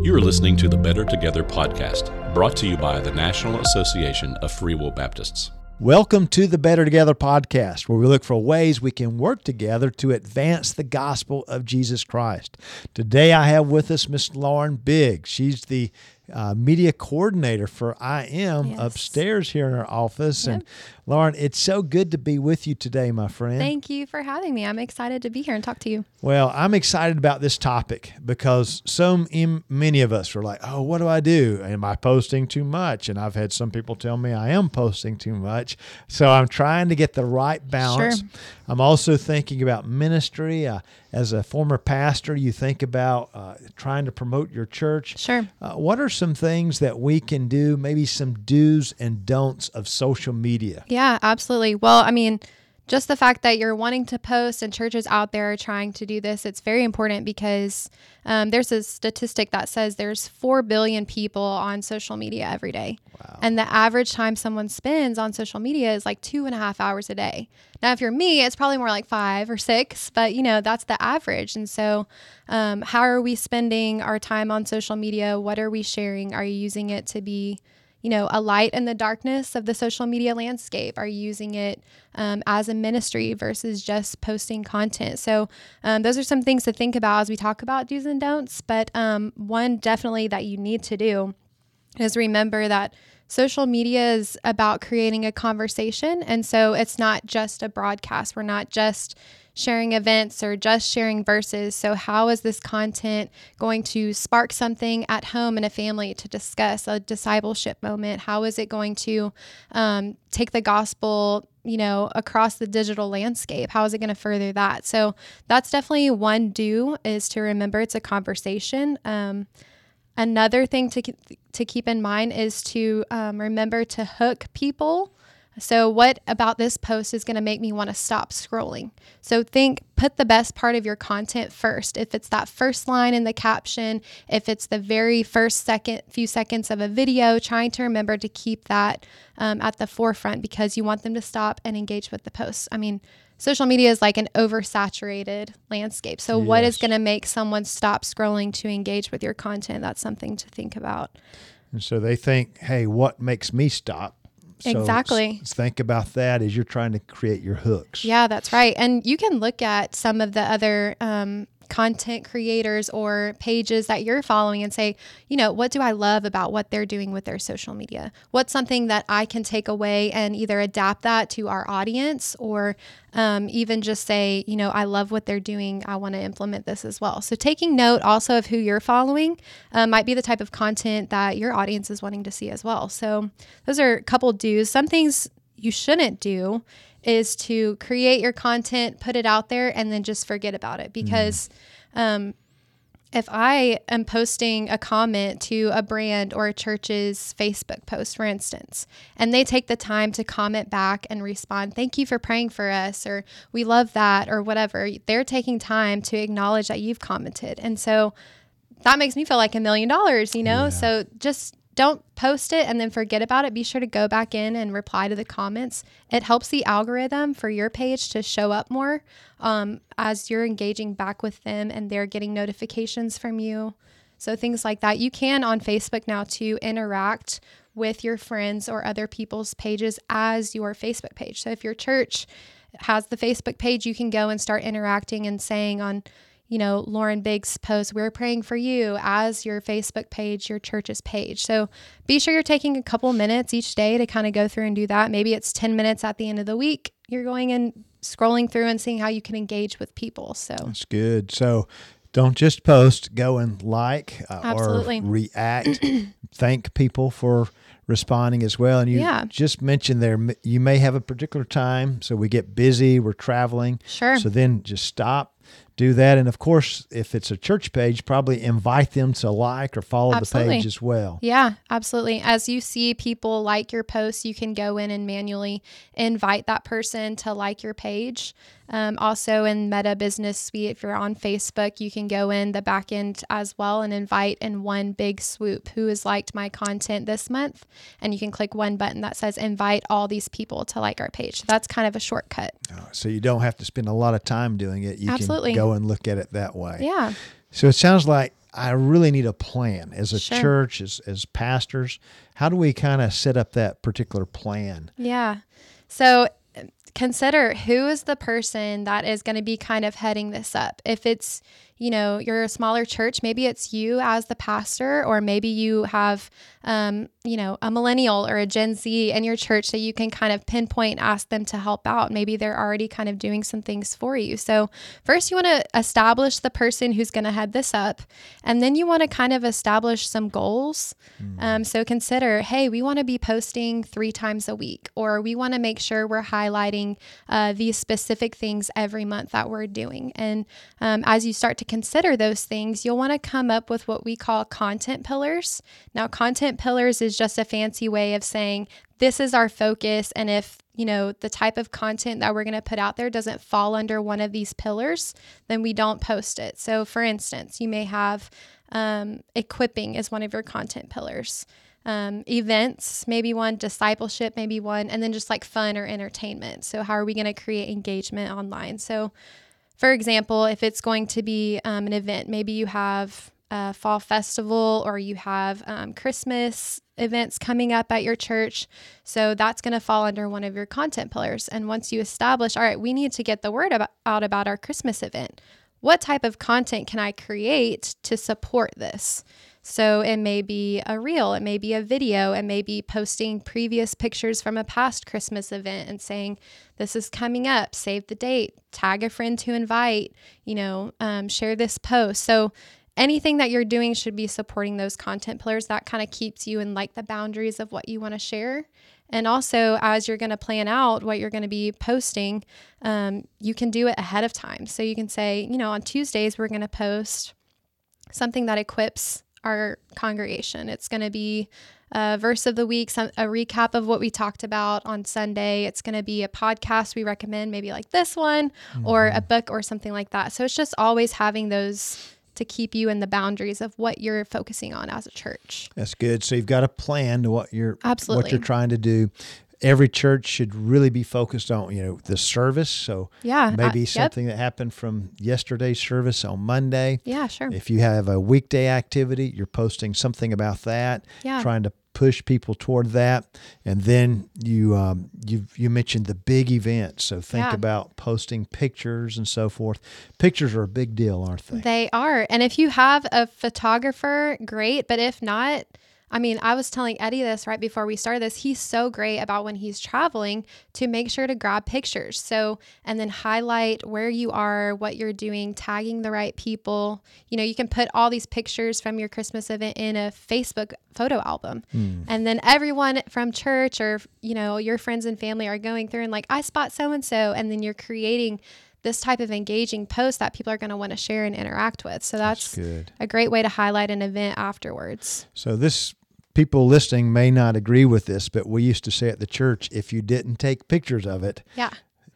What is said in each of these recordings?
You are listening to the Better Together podcast, brought to you by the National Association of Free Will Baptists. Welcome to the Better Together podcast, where we look for ways we can work together to advance the gospel of Jesus Christ. Today, I have with us Miss Lauren Biggs. She's the uh, media coordinator for I Am Yes. upstairs here in our office. And Lauren, it's so good to be with you today, my friend. Thank you for having me. I'm excited to be here and talk to you. Well, I'm excited about this topic because so m- many of us are like, oh, what do I do? Am I posting too much? And I've had some people tell me I am posting too much. So I'm trying to get the right balance. Sure. I'm also thinking about ministry. Uh, as a former pastor, you think about uh, trying to promote your church. Sure. Uh, what are some things that we can do, maybe some do's and don'ts of social media? Yeah, absolutely. Well, I mean, just the fact that you're wanting to post and churches out there are trying to do this, it's very important because um, there's a statistic that says there's 4 billion people on social media every day. Wow. And the average time someone spends on social media is like two and a half hours a day. Now, if you're me, it's probably more like five or six, but you know, that's the average. And so, um, how are we spending our time on social media? What are we sharing? Are you using it to be, you know, a light in the darkness of the social media landscape? Are you using it um, as a ministry versus just posting content? So, um, those are some things to think about as we talk about do's and don'ts. But um, one definitely that you need to do is remember that social media is about creating a conversation. And so it's not just a broadcast. We're not just sharing events or just sharing verses. So, how is this content going to spark something at home in a family to discuss a discipleship moment? How is it going to um, take the gospel? You know, across the digital landscape, how is it going to further that? So that's definitely one do is to remember it's a conversation. Um, Another thing to to keep in mind is to um, remember to hook people. So, what about this post is going to make me want to stop scrolling? So, think, put the best part of your content first. If it's that first line in the caption, if it's the very first second, few seconds of a video, trying to remember to keep that um, at the forefront because you want them to stop and engage with the post. I mean, social media is like an oversaturated landscape. So, what is going to make someone stop scrolling to engage with your content? That's something to think about. And so they think, hey, what makes me stop? So Exactly. think about that as you're trying to create your hooks. Yeah, that's right. And you can look at some of the other um, content creators or pages that you're following and say, you know, what do I love about what they're doing with their social media? What's something that I can take away and either adapt that to our audience or um, even just say, you know, I love what they're doing. I want to implement this as well. So taking note also of who you're following uh, might be the type of content that your audience is wanting to see as well. So those are a couple do's. Some things you shouldn't do is to create your content, put it out there, and then just forget about it. Because um, if I am posting a comment to a brand or a church's Facebook post, for instance, and they take the time to comment back and respond, thank you for praying for us, or we love that, or whatever, they're taking time to acknowledge that you've commented. And so that makes me feel like a million dollars, you know? Yeah. So just don't post it and then forget about it. Be sure to go back in and reply to the comments. It helps the algorithm for your page to show up more um, as you're engaging back with them and they're getting notifications from you. So things like that. You can on Facebook now to interact with your friends or other people's pages as your Facebook page. So if your church has the Facebook page, you can go and start interacting and saying on, you know, Lauren Biggs post, we're praying for you as your Facebook page, your church's page. So be sure you're taking a couple minutes each day to kind of go through and do that. Maybe it's 10 minutes at the end of the week. You're going and scrolling through and seeing how you can engage with people. So That's good. So don't just post, go and like uh, or react. Thank people for responding as well. And you Yeah. just mentioned there, you may have a particular time. So we get busy, we're traveling. Sure. So then just stop, do that. And of course, if it's a church page, probably invite them to like or follow Absolutely. the page as well. Yeah, absolutely. As you see people like your posts, you can go in and manually invite that person to like your page. Um, also, in Meta Business Suite, if you're on Facebook, you can go in the back end as well and invite in one big swoop who has liked my content this month. And you can click one button that says invite all these people to like our page. That's kind of a shortcut. Uh, So you don't have to spend a lot of time doing it. You Absolutely. Can go and look at it that way. Yeah. So it sounds like I really need a plan as a Sure. church, as as pastors. How do we kind of set up that particular plan? Yeah. So consider who is the person that is going to be kind of heading this up. If it's, you know, you're a smaller church, maybe it's you as the pastor, or maybe you have, um, you know, a millennial or a Gen Z in your church that you can kind of pinpoint, ask them to help out. Maybe they're already kind of doing some things for you. So, first, you want to establish the person who's going to head this up, and then you want to kind of establish some goals. Um, so, consider hey, we want to be posting three times a week, or we want to make sure we're highlighting uh, these specific things every month that we're doing. And um, as you start to consider those things, you'll want to come up with what we call content pillars. Now, content pillars is just a fancy way of saying this is our focus. And if you know the type of content that we're going to put out there doesn't fall under one of these pillars, then we don't post it. So, for instance, you may have um, equipping as one of your content pillars. Um, events, maybe one, discipleship, maybe one, and then just like fun or entertainment. So, how are we going to create engagement online? So, for example, if it's going to be um, an event, maybe you have a fall festival or you have um, Christmas events coming up at your church. So that's going to fall under one of your content pillars. And once you establish, all right, we need to get the word about, out about our Christmas event. What type of content can I create to support this? So it may be a reel, it may be a video, it may be posting previous pictures from a past Christmas event and saying, this is coming up, save the date, tag a friend to invite, you know, um, share this post. So anything that you're doing should be supporting those content pillars. That kind of keeps you in like the boundaries of what you want to share. And also, as you're going to plan out what you're going to be posting, um, you can do it ahead of time. So you can say, you know, on Tuesdays, we're going to post something that equips our congregation. It's going to be a verse of the week, some, a recap of what we talked about on Sunday. It's going to be a podcast we recommend, maybe like this one, or a mm-hmm. book or something like that. So it's just always having those to keep you in the boundaries of what you're focusing on as a church. That's good. So you've got a plan to what you're Absolutely. what you're trying to do. Every church should really be focused on you know the service. So Yeah. uh, maybe yep. something that happened from yesterday's service on Monday. Yeah, sure. If you have a weekday activity, you're posting something about that, Yeah. trying to push people toward that. And then you um, you you mentioned the big events, so think Yeah. about posting pictures and so forth. Pictures are a big deal, aren't they? They are. And if you have a photographer, great. But if not, I mean, I was telling Eddie this right before we started this. He's so great about when he's traveling to make sure to grab pictures. So, and then highlight where you are, what you're doing, tagging the right people. You know, you can put all these pictures from your Christmas event in a Facebook photo album. Hmm. And then everyone from church or, you know, your friends and family are going through and like, I spot so and so. And then you're creating this type of engaging post that people are going to want to share and interact with. So that's, good. a great way to highlight an event afterwards. So this people listening may not agree with this, but we used to say at the church, if you didn't take pictures of it, Yeah.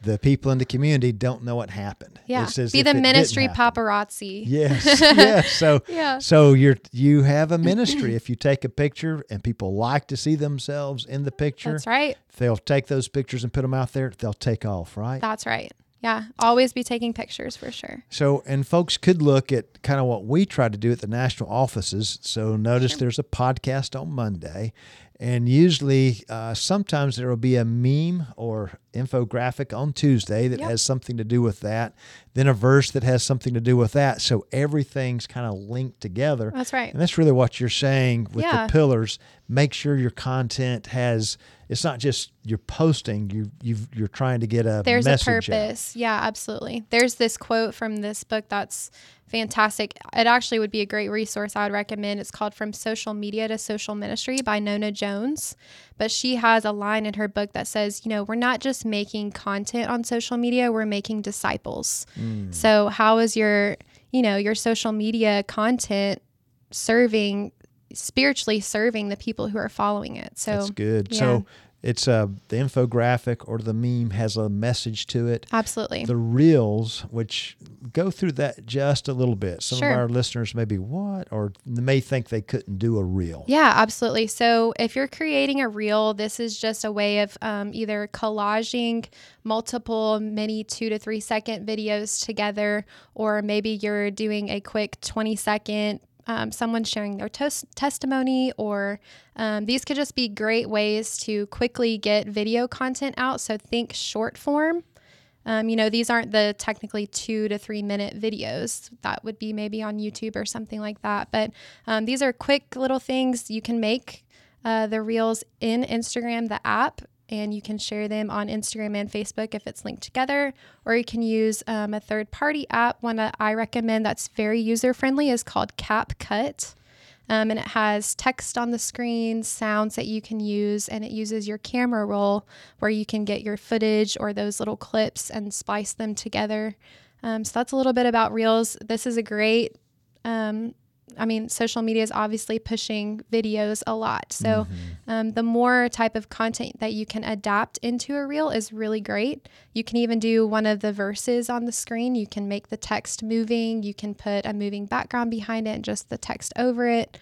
the people in the community don't know what happened. Yeah. Be the ministry paparazzi. Yes, yes. So, Yeah. so you're you have a ministry. if you take a picture and people like to see themselves in the picture, That's right. they'll take those pictures and put them out there. They'll take off, right? That's right. Yeah. Always be taking pictures for sure. So, and folks could look at kind of what we try to do at the national offices. So, notice there's a podcast on Monday, and usually, uh, sometimes there will be a meme or infographic on Tuesday that Yep. has something to do with that, then a verse that has something to do with that. So, everything's kind of linked together. That's right. And that's really what you're saying with Yeah. the pillars. Make sure your content has. It's not just you're posting. You you you're trying to get a There's a message out. purpose. Yeah, absolutely. There's this quote from this book that's fantastic. It actually would be a great resource I would recommend. It's called From Social Media to Social Ministry by Nona Jones. But she has a line in her book that says, you know, we're not just making content on social media, we're making disciples. Mm. So how is your, you know, your social media content serving spiritually serving the people who are following it? So That's good. yeah. So it's uh, the infographic or the meme has a message to it. absolutely. The reels, which go through that just a little bit. Some Sure. of our listeners may be what, or may think they couldn't do a reel. Yeah, absolutely. So if you're creating a reel, this is just a way of um, either collaging multiple mini two to three second videos together, or maybe you're doing a quick 20 second um, someone sharing their tes- testimony, or um, these could just be great ways to quickly get video content out. So think short form. Um, you know, these aren't the technically two to three minute videos. That would be maybe on YouTube or something like that. But um, these are quick little things you can make uh, the reels in Instagram, the app, and you can share them on Instagram and Facebook if it's linked together, or you can use um, a third party app. One that I recommend that's very user friendly is called CapCut. Um, and it has text on the screen, sounds that you can use, and it uses your camera roll where you can get your footage or those little clips and splice them together. Um, so that's a little bit about Reels. This is a great um, I mean, social media is obviously pushing videos a lot. So, mm-hmm. um, the more type of content that you can adapt into a reel is really great. You can even do one of the verses on the screen. You can make the text moving. You can put a moving background behind it and just the text over it.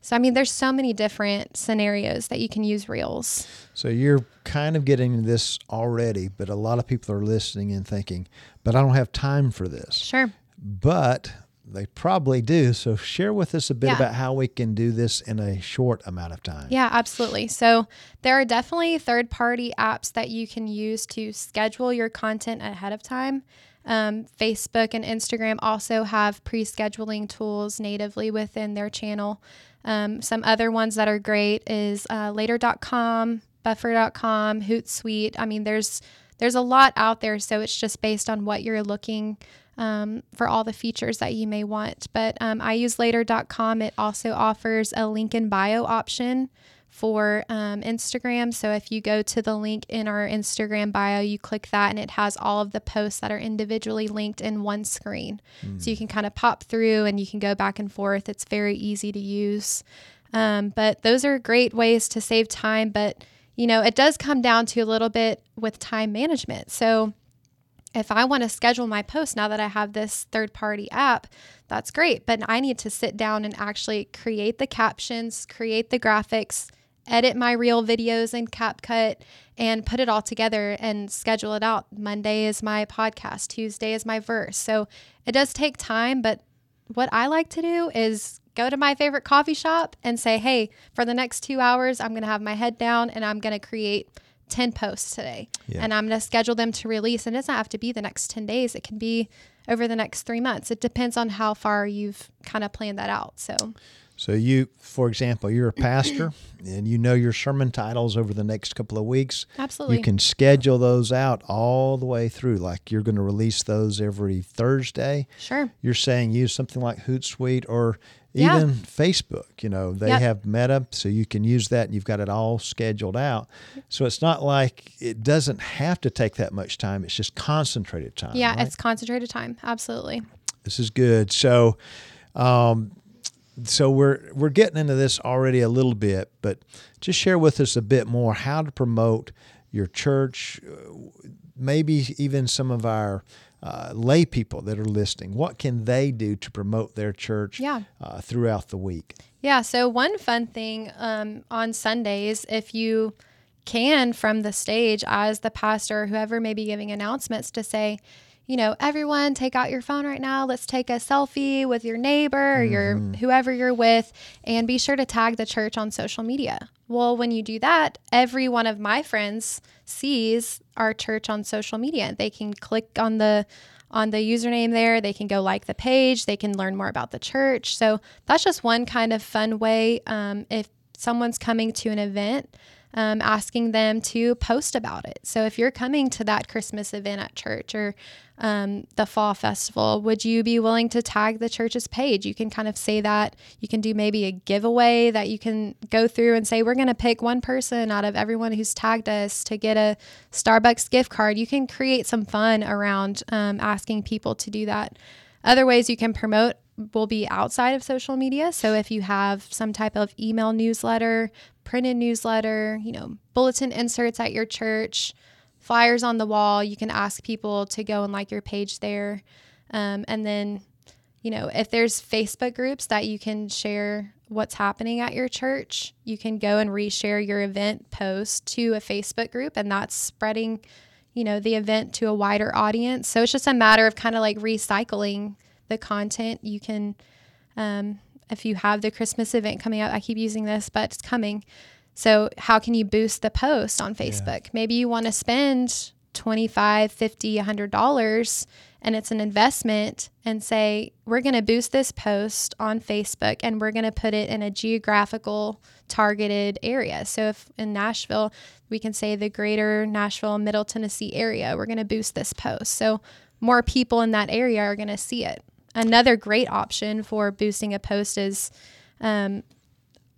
So, I mean, there's so many different scenarios that you can use reels. So, you're kind of getting this already, but a lot of people are listening and thinking, but I don't have time for this. Sure. But they probably do. So share with us a bit yeah. about how we can do this in a short amount of time. Yeah, absolutely. So there are definitely third party apps that you can use to schedule your content ahead of time. Um, Facebook and Instagram also have pre scheduling tools natively within their channel. Um, some other ones that are great is uh, later.com, buffer.com, Hootsuite. I mean, there's there's a lot out there, so it's just based on what you're looking um, for all the features that you may want. But um, I use later.com. It also offers a link in bio option for um, Instagram. So if you go to the link in our Instagram bio, you click that and it has all of the posts that are individually linked in one screen. Mm. So you can kind of pop through and you can go back and forth. It's very easy to use. Um, but those are great ways to save time. But, you know, it does come down to a little bit with time management. So if I want to schedule my post now that I have this third party app, that's great. But I need to sit down and actually create the captions, create the graphics, edit my reel videos in CapCut, and put it all together and schedule it out. Monday is my podcast, Tuesday is my verse. So it does take time, but what I like to do is go to my favorite coffee shop and say, hey, for the next two hours, I'm going to have my head down and I'm going to create 10 posts today yeah. and I'm going to schedule them to release. And it doesn't have to be the next 10 days, it can be over the next three months. It depends on how far you've kind of planned that out. So, so you, for example, you're a pastor and you know your sermon titles over the next couple of weeks. Absolutely. You can schedule those out all the way through. Like you're going to release those every Thursday. Sure. You're saying use something like Hootsuite or even yeah. Facebook, you know, they yep. have Meta, so you can use that and you've got it all scheduled out. So it's not like it doesn't have to take that much time. It's just concentrated time. Yeah, right? it's concentrated time. Absolutely. This is good. So, um, so we're we're getting into this already a little bit, but just share with us a bit more how to promote your church, uh, maybe even some of our uh, lay people that are listening, what can they do to promote their church yeah. uh, throughout the week? Yeah, so one fun thing um, on Sundays, if you can from the stage as the pastor, whoever may be giving announcements, to say, you know, everyone take out your phone right now. Let's take a selfie with your neighbor or your mm-hmm. whoever you're with and be sure to tag the church on social media. Well, when you do that, every one of my friends sees our church on social media. They can click on the on the username there. They can go like the page. They can learn more about the church. So that's just one kind of fun way. Um, if someone's coming to an event, um, asking them to post about it. So if you're coming to that Christmas event at church or um, the fall festival, would you be willing to tag the church's page? You can kind of say that. You can do maybe a giveaway that you can go through and say, we're going to pick one person out of everyone who's tagged us to get a Starbucks gift card. You can create some fun around um, asking people to do that. Other ways you can promote will be outside of social media. So if you have some type of email newsletter, printed newsletter, you know, bulletin inserts at your church, flyers on the wall. You can ask people to go and like your page there. Um, and then, you know, if there's Facebook groups that you can share what's happening at your church, you can go and reshare your event post to a Facebook group, and that's spreading, you know, the event to a wider audience. So it's just a matter of kind of like recycling the content. You can, um, if you have the Christmas event coming up, I keep using this, but it's coming. So how can you boost the post on Facebook? Maybe you want to spend 25, 50, 100 dollars and it's an investment and say we're going to boost this post on Facebook and we're going to put it in a geographical targeted area. So if in Nashville, we can say the greater Nashville Middle Tennessee area, we're going to boost this post. So more people in that area are going to see it. Another great option for boosting a post is um,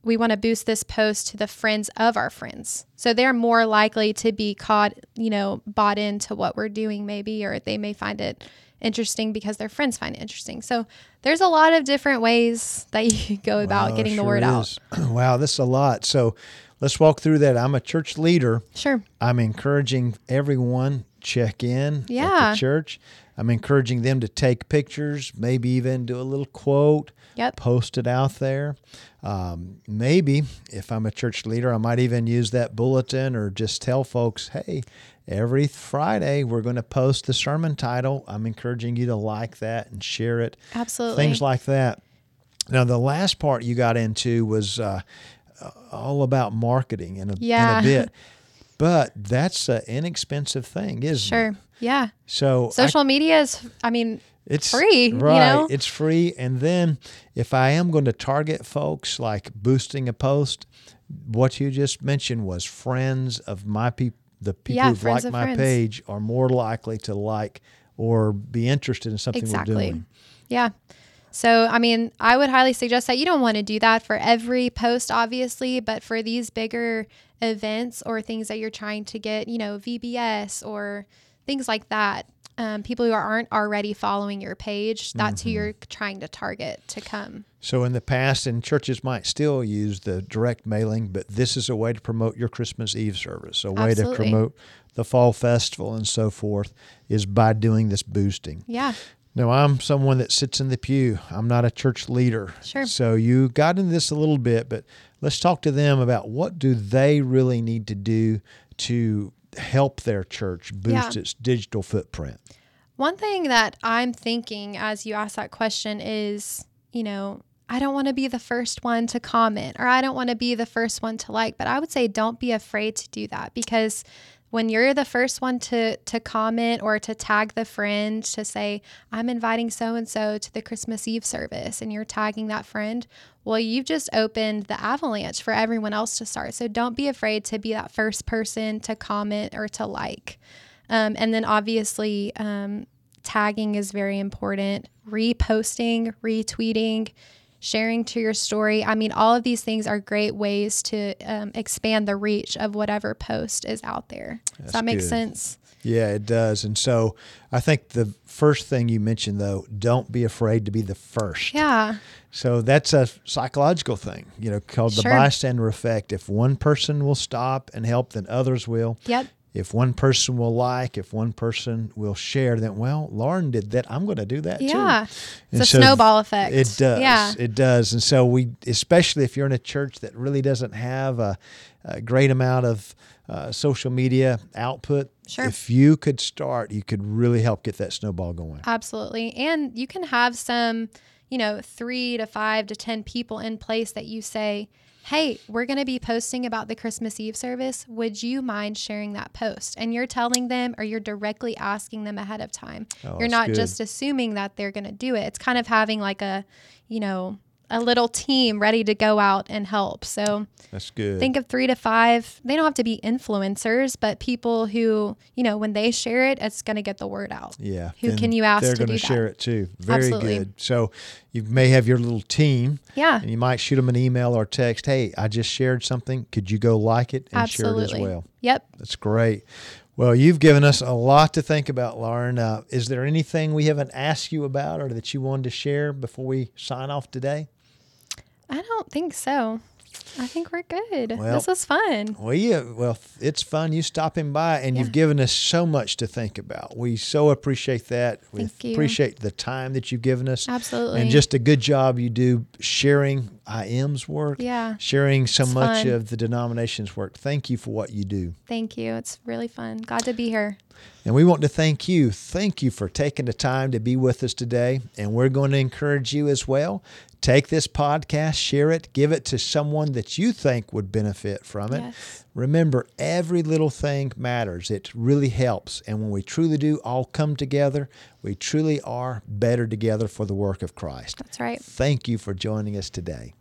we want to boost this post to the friends of our friends. So they're more likely to be caught, you know, bought into what we're doing, maybe, or they may find it interesting because their friends find it interesting. So there's a lot of different ways that you go about Wow, getting the sure word out. wow, this is a lot. So let's walk through that. I'm a church leader. Sure. I'm encouraging everyone check in at Yeah. the church. I'm encouraging them to take pictures, maybe even do a little quote, Yep. post it out there. Um, maybe if I'm a church leader, I might even use that bulletin or just tell folks, hey, every Friday we're going to post the sermon title. I'm encouraging you to like that and share it. Absolutely. Things like that. Now, the last part you got into was uh, all about marketing in a, in a bit. But that's an inexpensive thing, isn't it? Sure. Yeah. So I- Social media is, I mean, it's free, you right? know? It's free, and then if I am going to target folks like boosting a post, what you just mentioned was friends of my people. The people Yeah, who've liked my friends. page are more likely to like or be interested in something Exactly. we're doing. Yeah. So, I mean, I would highly suggest that you don't want to do that for every post, obviously, but for these bigger events or things that you're trying to get, you know, VBS or things like that, um, people who aren't already following your page, that's Mm-hmm. who you're trying to target to come. So in the past, and churches might still use the direct mailing, but this is a way to promote your Christmas Eve service. A way to promote the fall festival and so forth is by doing this boosting. Yeah. Now, I'm someone that sits in the pew. I'm not a church leader. Sure. So you got into this a little bit, but let's talk to them about what do they really need to do to help their church boost Yeah. its digital footprint. One thing that I'm thinking as you ask that question is, you know, I don't want to be the first one to comment or I don't want to be the first one to like, but I would say don't be afraid to do that because when you're the first one to to comment or to tag the friend to say I'm inviting so and so to the Christmas Eve service and you're tagging that friend, well you've just opened the avalanche for everyone else to start. So don't be afraid to be that first person to comment or to like. Um, and then obviously, um, tagging is very important. Reposting, retweeting, sharing to your story. I mean, all of these things are great ways to um, expand the reach of whatever post is out there. Does that make good. sense? Yeah, it does. And so I think the first thing you mentioned, though, don't be afraid to be the first. Yeah. So that's a psychological thing, you know, called the bystander effect. If one person will stop and help, then others will. Yep. If one person will like, if one person will share, then well, Lauren did that. I'm going to do that too. Yeah. And It's a so snowball effect. It does. Yeah. It does. And so we, especially if you're in a church that really doesn't have a, a great amount of uh, social media output, Sure. if you could start, you could really help get that snowball going. Absolutely. And you can have some, you know, three to five to 10 people in place that you say, hey, we're going to be posting about the Christmas Eve service. Would you mind sharing that post? And you're telling them or you're directly asking them ahead of time. Oh, you're not good. just assuming that they're going to do it. It's kind of having like a, you know, a little team ready to go out and help. So That's good. think of three to five. They don't have to be influencers, but people who, you know, when they share it, it's going to get the word out. Yeah. Who can you ask They're to gonna share that? it too. Very Absolutely. good. So you may have your little team Yeah. and you might shoot them an email or text. Hey, I just shared something. Could you go like it and share it as well? Yep. That's great. Well, you've given us a lot to think about, Lauren. Uh, is there anything we haven't asked you about or that you wanted to share before we sign off today? I don't think so. I think we're good. Well- this was fun. Well, yeah, well, it's fun you stopping by, and Yeah. you've given us so much to think about. We so appreciate that. We Thank you. appreciate the time that you've given us, Absolutely. and just a good job you do sharing IM's work, Yeah. sharing so It's much fun. of the denomination's work. Thank you for what you do. Thank you. It's really fun. Glad to be here. And we want to thank you. Thank you for taking the time to be with us today. And we're going to encourage you as well Take this podcast, share it, give it to someone that you think would benefit from it. Yes. Remember, every little thing matters. It really helps. And when we truly do all come together, we truly are better together for the work of Christ. That's right. Thank you for joining us today.